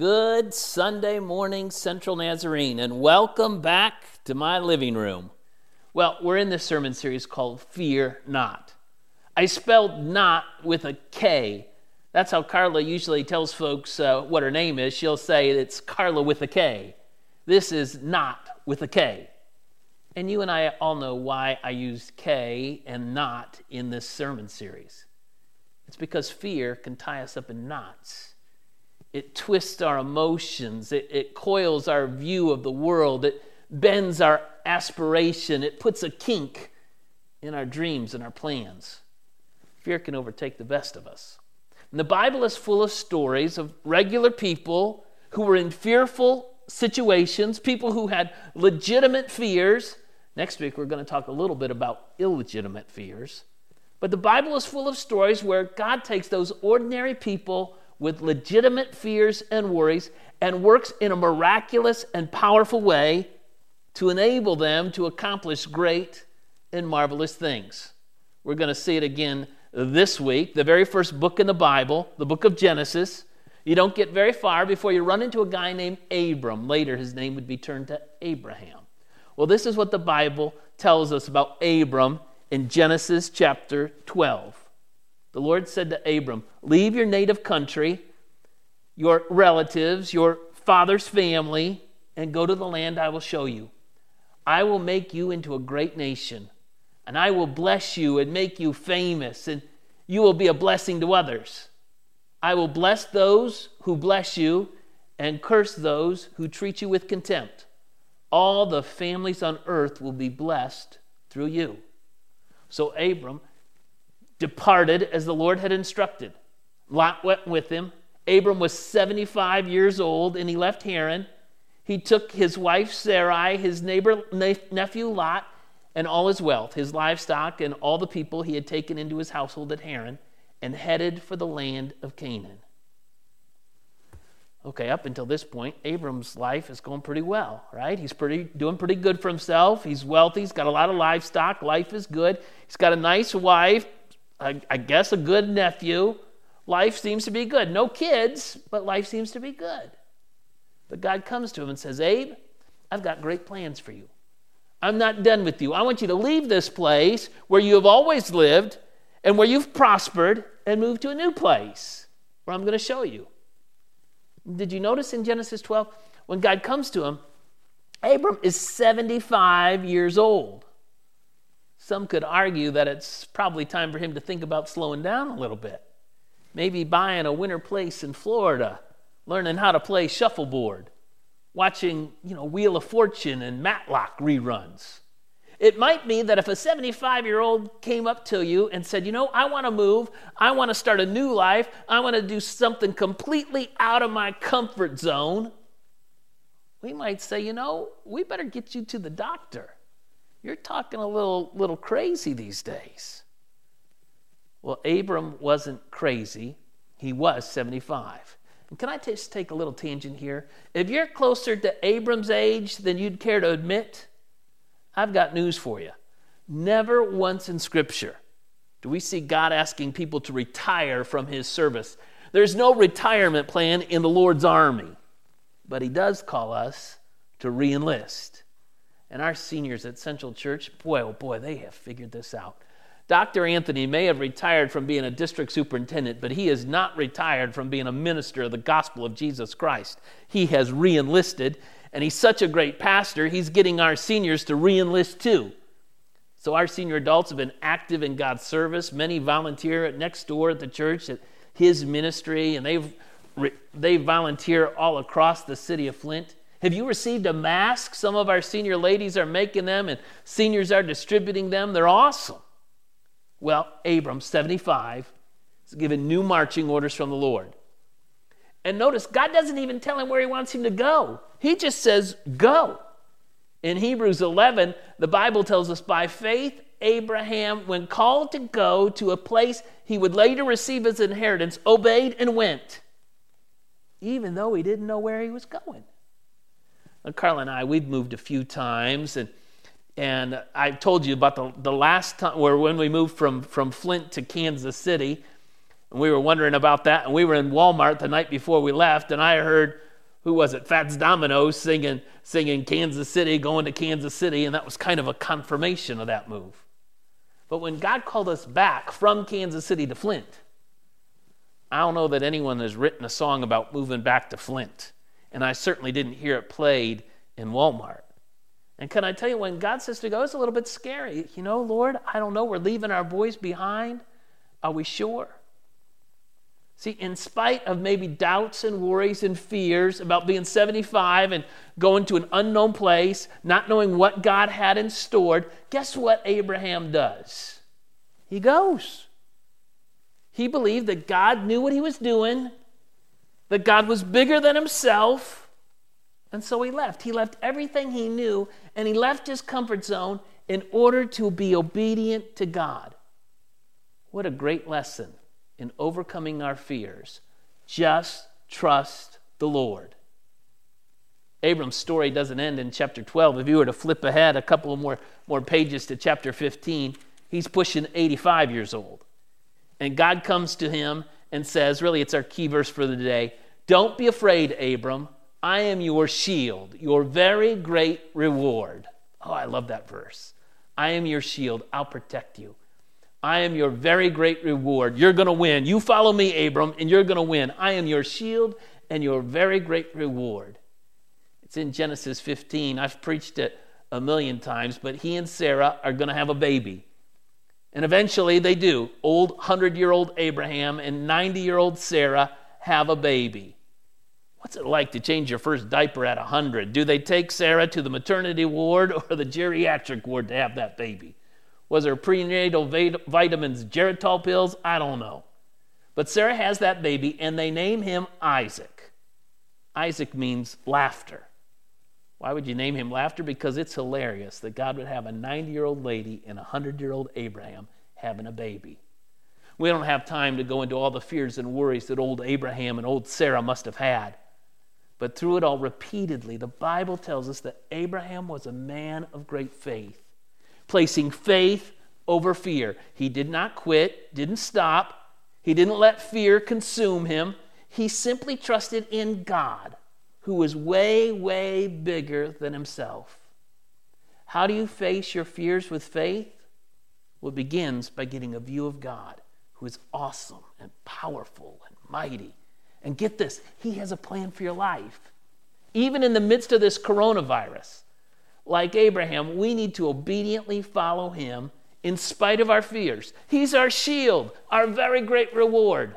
Good Sunday morning, Central Nazarene, and welcome back to my living room. Well, we're in this sermon series called Fear Not. I spelled not with a K. That's how Carla usually tells folks uh, what her name is. She'll say it's Carla with a K. This is not with a K. And you and I all know why I use K and not in this sermon series. It's because fear can tie us up in knots it twists our emotions, it, it coils our view of the world, it bends our aspiration, it puts a kink in our dreams and our plans. Fear can overtake the best of us. And the Bible is full of stories of regular people who were in fearful situations, people who had legitimate fears. Next week, we're going to talk a little bit about illegitimate fears. But the Bible is full of stories where God takes those ordinary people with legitimate fears and worries and works in a miraculous and powerful way to enable them to accomplish great and marvelous things. We're going to see it again this week, the very first book in the Bible, the book of Genesis. You don't get very far before you run into a guy named Abram. Later, his name would be turned to Abraham. Well, this is what the Bible tells us about Abram in Genesis chapter 12. The Lord said to Abram, Leave your native country, your relatives, your father's family, and go to the land I will show you. I will make you into a great nation, and I will bless you and make you famous, and you will be a blessing to others. I will bless those who bless you, and curse those who treat you with contempt. All the families on earth will be blessed through you. So Abram departed as the Lord had instructed. Lot went with him. Abram was 75 years old and he left Haran. He took his wife Sarai, his neighbor nephew Lot, and all his wealth, his livestock, and all the people he had taken into his household at Haran, and headed for the land of Canaan. Okay, up until this point, Abram's life is going pretty well, right? He's pretty doing pretty good for himself. He's wealthy. He's got a lot of livestock. Life is good. He's got a nice wife, I, I guess a good nephew. Life seems to be good. No kids, but life seems to be good. But God comes to him and says, Abe, I've got great plans for you. I'm not done with you. I want you to leave this place where you have always lived and where you've prospered and move to a new place where I'm going to show you. Did you notice in Genesis 12 when God comes to him, Abram is 75 years old. Some could argue that it's probably time for him to think about slowing down a little bit. Maybe buying a winter place in Florida, learning how to play shuffleboard, watching, you know, Wheel of Fortune and Matlock reruns. It might be that if a 75 year old came up to you and said, You know, I want to move, I want to start a new life, I want to do something completely out of my comfort zone, we might say, You know, we better get you to the doctor. You're talking a little, little crazy these days. Well, Abram wasn't crazy, he was 75. And can I just take a little tangent here? If you're closer to Abram's age than you'd care to admit, I've got news for you. Never once in Scripture do we see God asking people to retire from his service. There's no retirement plan in the Lord's army, but he does call us to re enlist. And our seniors at Central Church, boy, oh boy, they have figured this out. Dr. Anthony may have retired from being a district superintendent, but he is not retired from being a minister of the gospel of Jesus Christ. He has re enlisted, and he's such a great pastor, he's getting our seniors to re enlist too. So, our senior adults have been active in God's service. Many volunteer at next door at the church at his ministry, and they've, they volunteer all across the city of Flint. Have you received a mask? Some of our senior ladies are making them, and seniors are distributing them. They're awesome. Well, Abram, 75, is given new marching orders from the Lord. And notice, God doesn't even tell him where he wants him to go, he just says, Go. In Hebrews 11, the Bible tells us by faith, Abraham, when called to go to a place he would later receive as inheritance, obeyed and went, even though he didn't know where he was going. Carl and I, we've moved a few times, and and I've told you about the, the last time where when we moved from, from Flint to Kansas City, and we were wondering about that, and we were in Walmart the night before we left, and I heard who was it? Fats Domino singing, singing Kansas City, going to Kansas City, and that was kind of a confirmation of that move. But when God called us back from Kansas City to Flint, I don't know that anyone has written a song about moving back to Flint. And I certainly didn't hear it played in Walmart. And can I tell you, when God says to go, it's a little bit scary. You know, Lord, I don't know. We're leaving our boys behind. Are we sure? See, in spite of maybe doubts and worries and fears about being 75 and going to an unknown place, not knowing what God had in store, guess what Abraham does? He goes. He believed that God knew what he was doing, that God was bigger than himself, and so he left. He left everything he knew and he left his comfort zone in order to be obedient to God. What a great lesson in overcoming our fears. Just trust the Lord. Abram's story doesn't end in chapter 12. If you were to flip ahead a couple more, more pages to chapter 15, he's pushing 85 years old. And God comes to him and says, really, it's our key verse for the day Don't be afraid, Abram. I am your shield, your very great reward. Oh, I love that verse. I am your shield. I'll protect you. I am your very great reward. You're going to win. You follow me, Abram, and you're going to win. I am your shield and your very great reward. It's in Genesis 15. I've preached it a million times, but he and Sarah are going to have a baby. And eventually they do. Old 100 year old Abraham and 90 year old Sarah have a baby. What's it like to change your first diaper at 100? Do they take Sarah to the maternity ward or the geriatric ward to have that baby? Was there prenatal vitamins, Geritol pills? I don't know. But Sarah has that baby and they name him Isaac. Isaac means laughter. Why would you name him laughter? Because it's hilarious that God would have a 90 year old lady and a 100 year old Abraham having a baby. We don't have time to go into all the fears and worries that old Abraham and old Sarah must have had. But through it all, repeatedly, the Bible tells us that Abraham was a man of great faith, placing faith over fear. He did not quit, didn't stop, he didn't let fear consume him. He simply trusted in God who was way, way bigger than himself. How do you face your fears with faith? Well, it begins by getting a view of God, who is awesome and powerful and mighty. And get this, He has a plan for your life. Even in the midst of this coronavirus, like Abraham, we need to obediently follow Him in spite of our fears. He's our shield, our very great reward.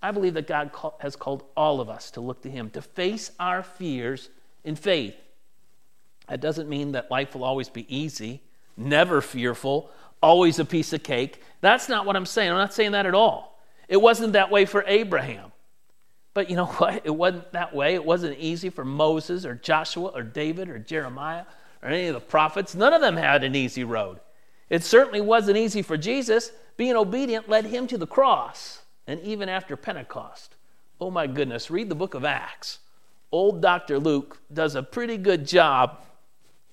I believe that God has called all of us to look to Him, to face our fears in faith. That doesn't mean that life will always be easy, never fearful, always a piece of cake. That's not what I'm saying. I'm not saying that at all. It wasn't that way for Abraham. But you know what? It wasn't that way. It wasn't easy for Moses or Joshua or David or Jeremiah or any of the prophets. None of them had an easy road. It certainly wasn't easy for Jesus. Being obedient led him to the cross and even after Pentecost. Oh my goodness, read the book of Acts. Old Dr. Luke does a pretty good job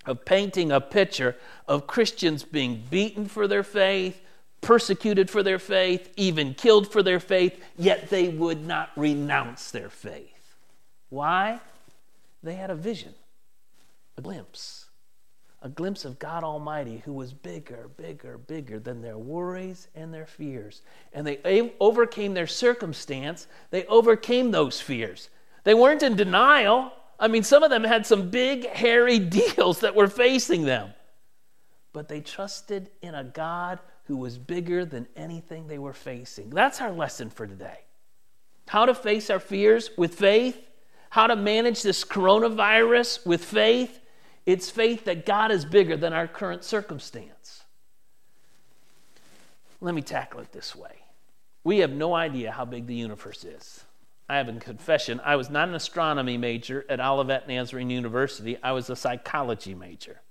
of painting a picture of Christians being beaten for their faith, persecuted for their faith, even killed for their faith, yet they would not renounce their faith. Why? They had a vision, a glimpse a glimpse of God Almighty who was bigger, bigger, bigger than their worries and their fears. And they overcame their circumstance, they overcame those fears. They weren't in denial. I mean, some of them had some big, hairy deals that were facing them. But they trusted in a God who was bigger than anything they were facing. That's our lesson for today. How to face our fears with faith, how to manage this coronavirus with faith, it's faith that God is bigger than our current circumstance. Let me tackle it this way. We have no idea how big the universe is. I have a confession, I was not an astronomy major at Olivet Nazarene University, I was a psychology major.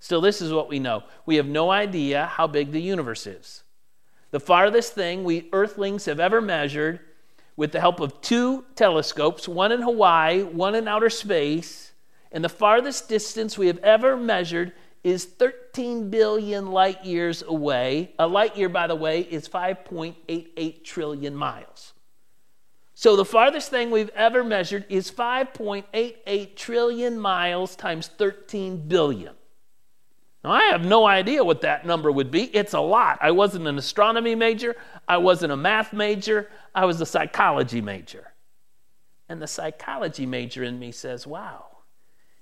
Still, this is what we know we have no idea how big the universe is. The farthest thing we earthlings have ever measured with the help of two telescopes, one in Hawaii, one in outer space, and the farthest distance we have ever measured is 13 billion light years away. A light year, by the way, is 5.88 trillion miles. So the farthest thing we've ever measured is 5.88 trillion miles times 13 billion. Now, I have no idea what that number would be. It's a lot. I wasn't an astronomy major, I wasn't a math major, I was a psychology major. And the psychology major in me says, wow,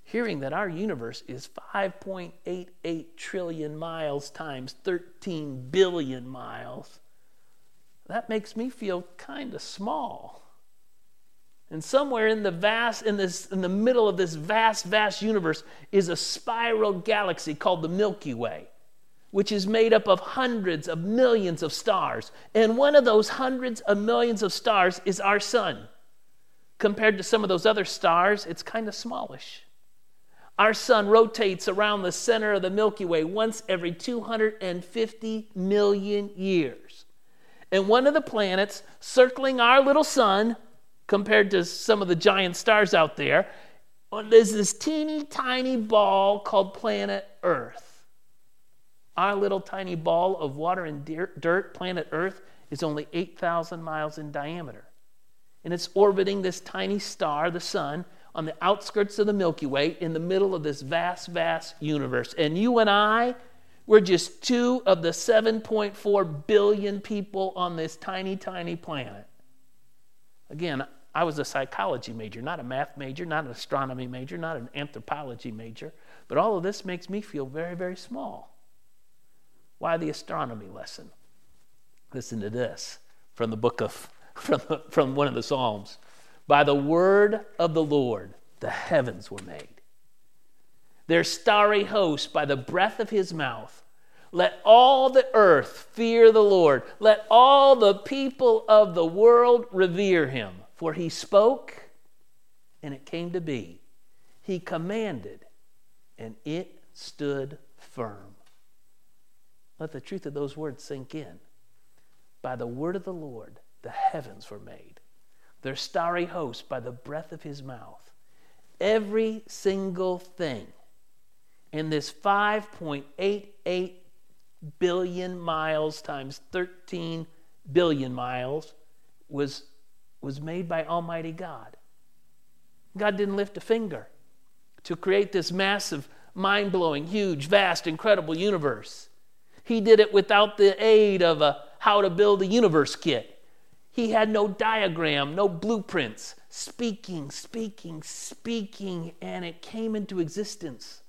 hearing that our universe is 5.88 trillion miles times 13 billion miles, that makes me feel kind of small. And somewhere in the vast, in this, in the middle of this vast, vast universe is a spiral galaxy called the Milky Way, which is made up of hundreds of millions of stars. And one of those hundreds of millions of stars is our sun. Compared to some of those other stars, it's kind of smallish. Our sun rotates around the center of the Milky Way once every 250 million years. And one of the planets circling our little sun compared to some of the giant stars out there, there's this teeny tiny ball called planet Earth. Our little tiny ball of water and dirt, planet Earth, is only 8,000 miles in diameter. And it's orbiting this tiny star, the sun, on the outskirts of the Milky Way in the middle of this vast, vast universe. And you and I, we're just two of the 7.4 billion people on this tiny, tiny planet. Again, I was a psychology major, not a math major, not an astronomy major, not an anthropology major. But all of this makes me feel very, very small. Why the astronomy lesson? Listen to this from the book of, from, from one of the Psalms. By the word of the Lord, the heavens were made. Their starry host by the breath of his mouth. Let all the earth fear the Lord. Let all the people of the world revere him. For he spoke, and it came to be. He commanded, and it stood firm. Let the truth of those words sink in. By the word of the Lord, the heavens were made, their starry host by the breath of his mouth. Every single thing in this 5.88 billion miles times 13 billion miles was was made by Almighty God. God didn't lift a finger to create this massive, mind blowing, huge, vast, incredible universe. He did it without the aid of a how to build a universe kit. He had no diagram, no blueprints. Speaking, speaking, speaking, and it came into existence.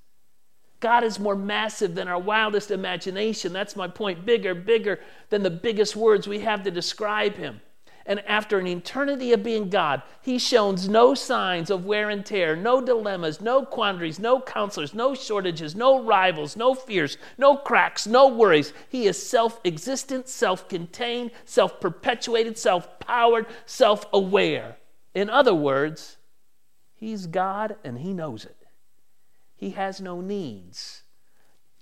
God is more massive than our wildest imagination. That's my point. Bigger, bigger than the biggest words we have to describe Him. And after an eternity of being God, he shows no signs of wear and tear, no dilemmas, no quandaries, no counselors, no shortages, no rivals, no fears, no cracks, no worries. He is self existent, self contained, self perpetuated, self powered, self aware. In other words, he's God and he knows it. He has no needs.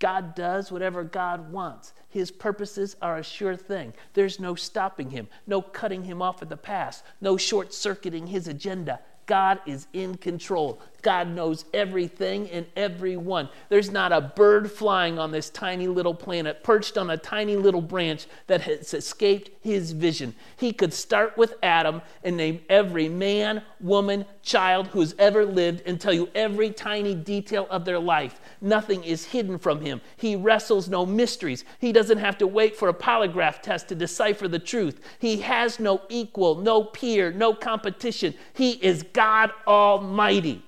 God does whatever God wants. His purposes are a sure thing. There's no stopping him, no cutting him off at the pass, no short circuiting his agenda. God is in control. God knows everything and everyone. There's not a bird flying on this tiny little planet, perched on a tiny little branch that has escaped his vision. He could start with Adam and name every man, woman, child who's ever lived and tell you every tiny detail of their life. Nothing is hidden from him. He wrestles no mysteries. He doesn't have to wait for a polygraph test to decipher the truth. He has no equal, no peer, no competition. He is God Almighty.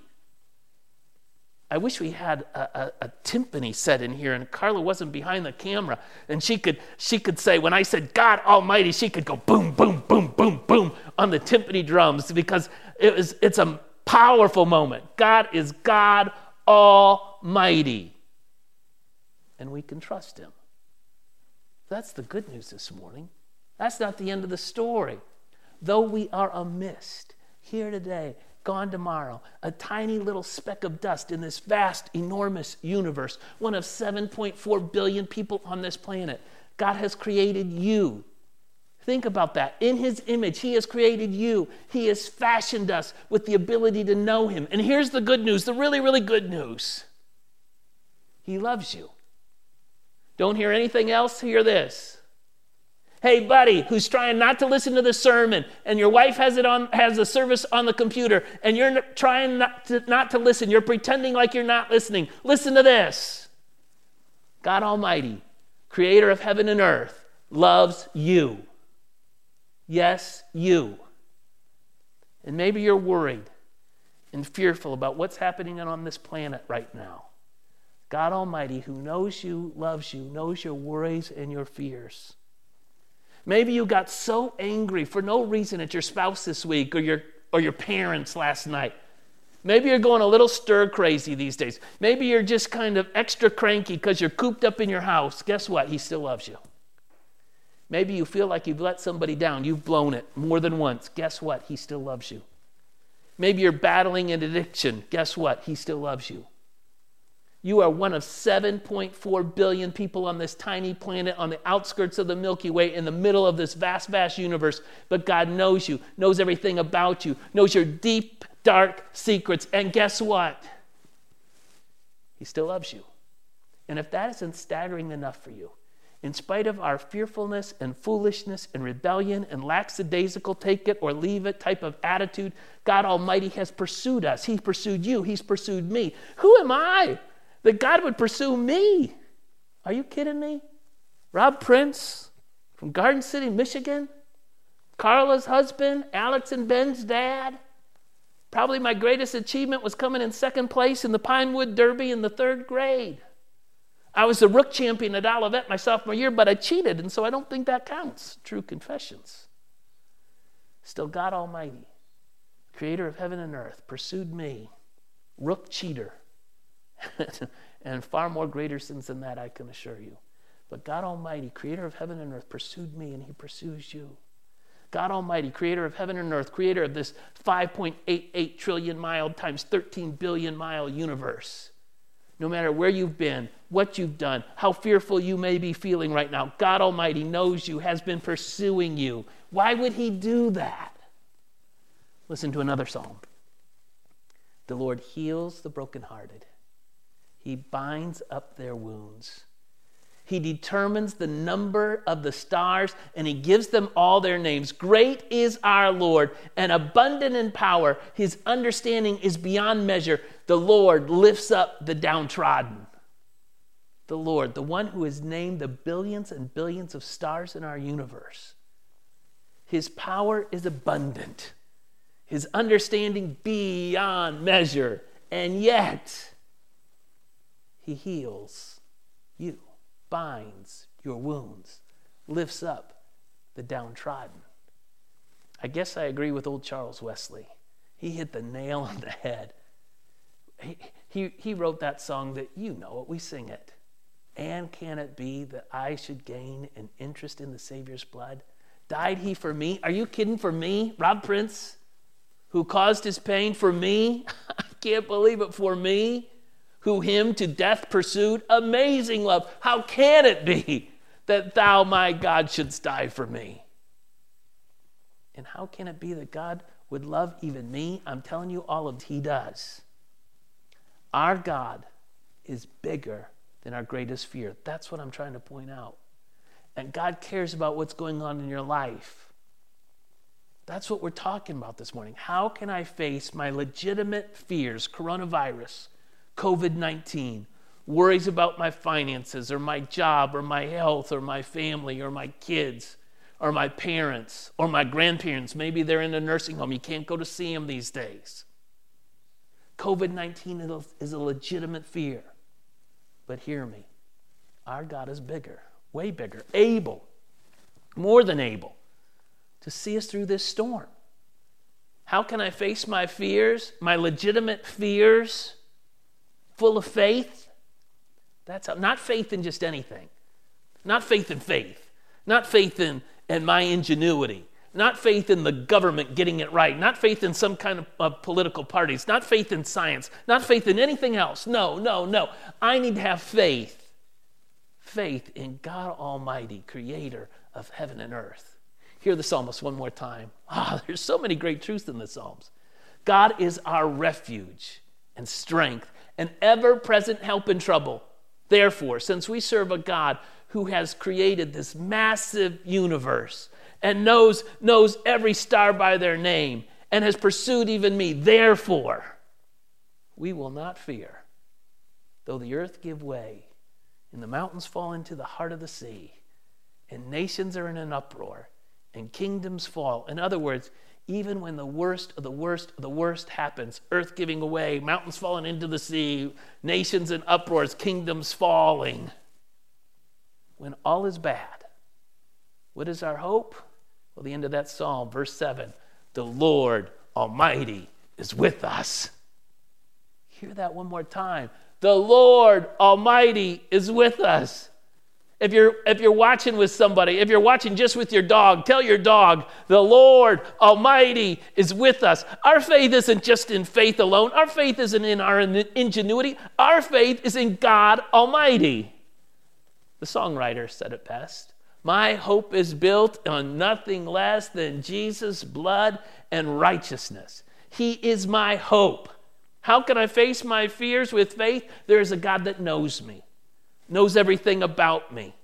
I wish we had a, a, a, timpani set in here and Carla wasn't behind the camera and she could she could say when I said God Almighty she could go boom boom boom boom boom on the timpani drums because it was it's a powerful moment. God is God Almighty. And we can trust him. That's the good news this morning. That's not the end of the story. Though we are a mist here today, gone tomorrow, a tiny little speck of dust in this vast, enormous universe, one of 7.4 billion people on this planet. God has created you. Think about that. In His image, He has created you. He has fashioned us with the ability to know Him. And here's the good news the really, really good news He loves you. Don't hear anything else, hear this. Hey, buddy, who's trying not to listen to the sermon, and your wife has it on has the service on the computer, and you're trying not to, not to listen. You're pretending like you're not listening. Listen to this. God Almighty, creator of heaven and earth, loves you. Yes, you. And maybe you're worried and fearful about what's happening on this planet right now. God Almighty, who knows you, loves you, knows your worries and your fears. Maybe you got so angry for no reason at your spouse this week or your, or your parents last night. Maybe you're going a little stir crazy these days. Maybe you're just kind of extra cranky because you're cooped up in your house. Guess what? He still loves you. Maybe you feel like you've let somebody down. You've blown it more than once. Guess what? He still loves you. Maybe you're battling an addiction. Guess what? He still loves you. You are one of 7.4 billion people on this tiny planet on the outskirts of the Milky Way in the middle of this vast, vast universe. But God knows you, knows everything about you, knows your deep, dark secrets. And guess what? He still loves you. And if that isn't staggering enough for you, in spite of our fearfulness and foolishness and rebellion and lackadaisical take it or leave it type of attitude, God Almighty has pursued us. He pursued you, He's pursued me. Who am I that God would pursue me? Are you kidding me? Rob Prince from Garden City, Michigan? Carla's husband, Alex and Ben's dad? Probably my greatest achievement was coming in second place in the Pinewood Derby in the third grade. I was the rook champion at Olivet my sophomore year, but I cheated, and so I don't think that counts. True confessions. Still, God Almighty, creator of heaven and earth, pursued me, rook cheater, and far more greater sins than that, I can assure you. But God Almighty, creator of heaven and earth, pursued me, and he pursues you. God Almighty, creator of heaven and earth, creator of this 5.88 trillion mile times 13 billion mile universe no matter where you've been, what you've done, how fearful you may be feeling right now, God Almighty knows you, has been pursuing you. Why would He do that? Listen to another psalm. The Lord heals the brokenhearted, He binds up their wounds. He determines the number of the stars and he gives them all their names. Great is our Lord and abundant in power. His understanding is beyond measure. The Lord lifts up the downtrodden. The Lord, the one who has named the billions and billions of stars in our universe. His power is abundant, his understanding beyond measure, and yet he heals you binds your wounds, lifts up the downtrodden. I guess I agree with old Charles Wesley. He hit the nail on the head. He, he, he wrote that song that you know it, we sing it. And can it be that I should gain an interest in the Savior's blood? Died he for me? Are you kidding for me? Rob Prince, who caused his pain for me? I can't believe it for me who him to death pursued. Amazing love. How can it be that thou, my God, shouldst die for me? And how can it be that God would love even me? I'm telling you, all of He does. Our God is bigger than our greatest fear. That's what I'm trying to point out. And God cares about what's going on in your life. That's what we're talking about this morning. How can I face my legitimate fears, coronavirus, COVID 19, worries about my finances or my job or my health or my family or my kids or my parents or my grandparents. Maybe they're in a nursing home. You can't go to see them these days. COVID 19 is a legitimate fear. But hear me our God is bigger, way bigger, able, more than able to see us through this storm. How can I face my fears, my legitimate fears? Full of faith. That's how, not faith in just anything, not faith in faith, not faith in, in my ingenuity, not faith in the government getting it right, not faith in some kind of, of political parties, not faith in science, not faith in anything else. No, no, no. I need to have faith. Faith in God Almighty, creator of heaven and earth. Hear the psalmist one more time. Ah, oh, there's so many great truths in the Psalms. God is our refuge and strength an ever present help in trouble. Therefore, since we serve a God who has created this massive universe and knows, knows every star by their name and has pursued even me. Therefore, we will not fear, though the earth give way and the mountains fall into the heart of the sea, and nations are in an uproar, and kingdoms fall. In other words, even when the worst of the worst of the worst happens, earth giving away, mountains falling into the sea, nations in uproars, kingdoms falling, when all is bad, what is our hope? Well, the end of that psalm, verse 7 the Lord Almighty is with us. Hear that one more time. The Lord Almighty is with us. If you're, if you're watching with somebody, if you're watching just with your dog, tell your dog, the Lord Almighty is with us. Our faith isn't just in faith alone, our faith isn't in our ingenuity, our faith is in God Almighty. The songwriter said it best My hope is built on nothing less than Jesus' blood and righteousness. He is my hope. How can I face my fears with faith? There is a God that knows me, knows everything about me,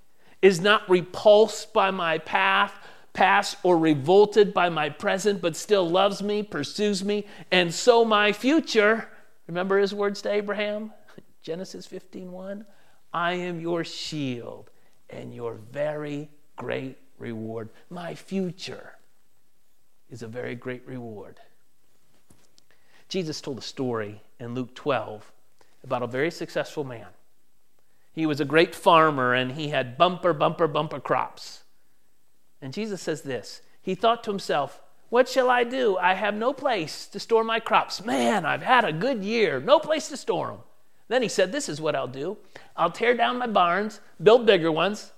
is not repulsed by my path, past, or revolted by my present, but still loves me, pursues me, and so my future. Remember his words to Abraham? Genesis 15:1. I am your shield and your very great reward. My future is a very great reward. Jesus told a story in Luke 12 about a very successful man. He was a great farmer and he had bumper, bumper, bumper crops. And Jesus says this He thought to himself, What shall I do? I have no place to store my crops. Man, I've had a good year, no place to store them. Then he said, This is what I'll do I'll tear down my barns, build bigger ones,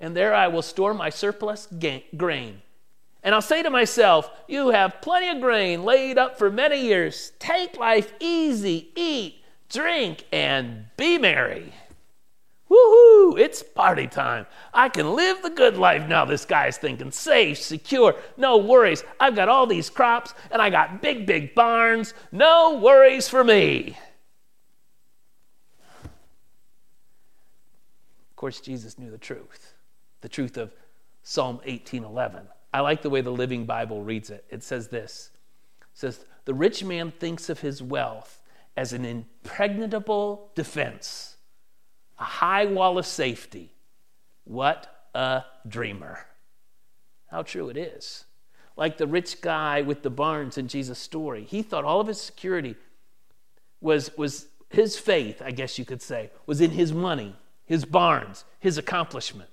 and there I will store my surplus grain. And I'll say to myself, You have plenty of grain laid up for many years. Take life easy, eat, drink, and be merry. Woohoo! It's party time. I can live the good life now, this guy's thinking. Safe, secure, no worries. I've got all these crops and I got big, big barns. No worries for me. Of course, Jesus knew the truth the truth of Psalm 18:11. I like the way the Living Bible reads it. It says this it says, The rich man thinks of his wealth as an impregnable defense, a high wall of safety. What a dreamer. How true it is. Like the rich guy with the barns in Jesus' story, he thought all of his security was, was his faith, I guess you could say, was in his money, his barns, his accomplishment.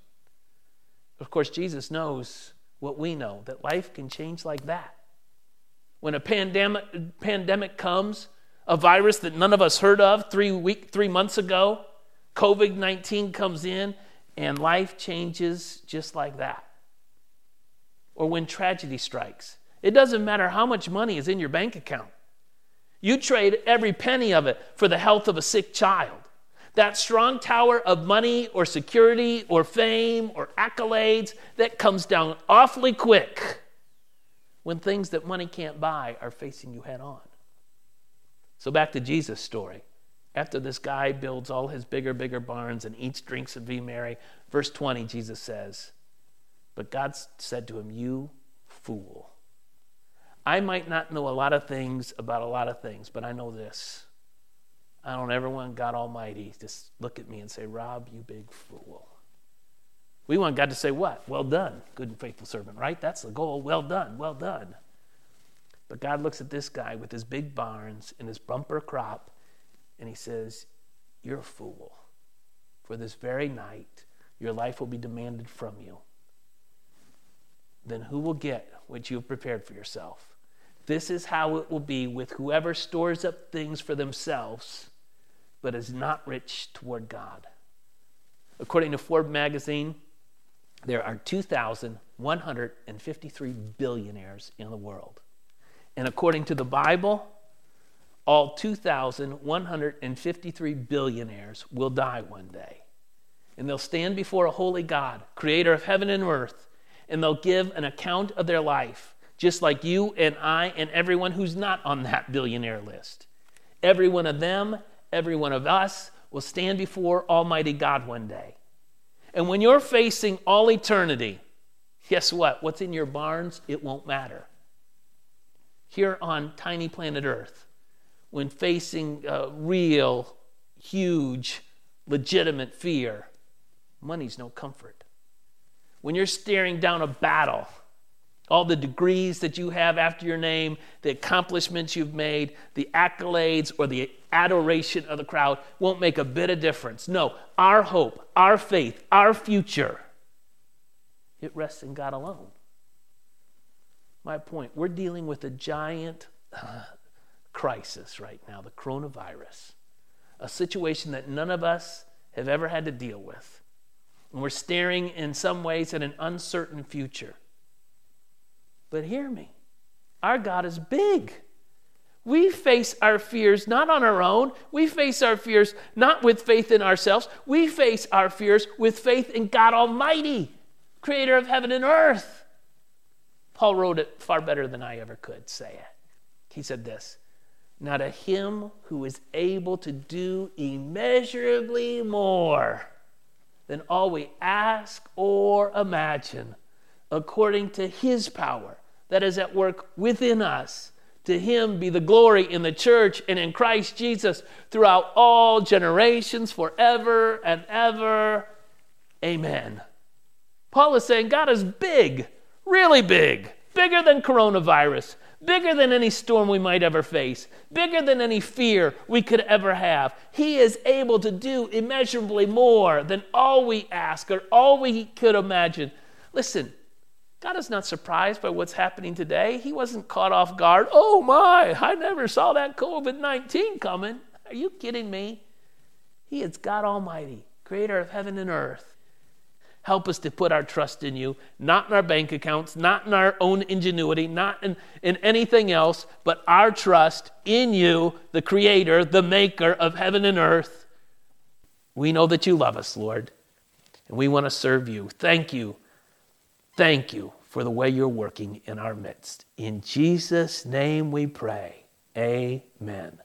Of course, Jesus knows what we know that life can change like that. When a pandemic, pandemic comes, a virus that none of us heard of three, week, three months ago, COVID 19 comes in, and life changes just like that. Or when tragedy strikes, it doesn't matter how much money is in your bank account. You trade every penny of it for the health of a sick child that strong tower of money or security or fame or accolades that comes down awfully quick when things that money can't buy are facing you head on. So, back to Jesus' story. After this guy builds all his bigger, bigger barns and eats, drinks, and merry, verse 20, Jesus says, But God said to him, You fool. I might not know a lot of things about a lot of things, but I know this I don't ever want God Almighty to look at me and say, Rob, you big fool. We want God to say, What? Well done, good and faithful servant, right? That's the goal. Well done, well done. But God looks at this guy with his big barns and his bumper crop, and he says, You're a fool. For this very night, your life will be demanded from you. Then who will get what you have prepared for yourself? This is how it will be with whoever stores up things for themselves, but is not rich toward God. According to Forbes magazine, there are 2,153 billionaires in the world. And according to the Bible, all 2,153 billionaires will die one day. And they'll stand before a holy God, creator of heaven and earth, and they'll give an account of their life just like you and I and everyone who's not on that billionaire list. Every one of them, every one of us will stand before Almighty God one day. And when you're facing all eternity, guess what? What's in your barns, it won't matter. Here on tiny planet Earth, when facing uh, real, huge, legitimate fear, money's no comfort. When you're staring down a battle, all the degrees that you have after your name, the accomplishments you've made, the accolades or the adoration of the crowd won't make a bit of difference. No, our hope, our faith, our future, it rests in God alone. My point, we're dealing with a giant crisis right now, the coronavirus, a situation that none of us have ever had to deal with. And we're staring in some ways at an uncertain future. But hear me our God is big. We face our fears not on our own. We face our fears not with faith in ourselves. We face our fears with faith in God Almighty, creator of heaven and earth. Paul wrote it far better than I ever could say it. He said this Now to him who is able to do immeasurably more than all we ask or imagine, according to his power that is at work within us. To him be the glory in the church and in Christ Jesus throughout all generations, forever and ever. Amen. Paul is saying God is big, really big, bigger than coronavirus, bigger than any storm we might ever face, bigger than any fear we could ever have. He is able to do immeasurably more than all we ask or all we could imagine. Listen, God is not surprised by what's happening today. He wasn't caught off guard. Oh my, I never saw that COVID 19 coming. Are you kidding me? He is God Almighty, creator of heaven and earth. Help us to put our trust in you, not in our bank accounts, not in our own ingenuity, not in, in anything else, but our trust in you, the creator, the maker of heaven and earth. We know that you love us, Lord, and we want to serve you. Thank you Thank you for the way you're working in our midst. In Jesus' name we pray. Amen.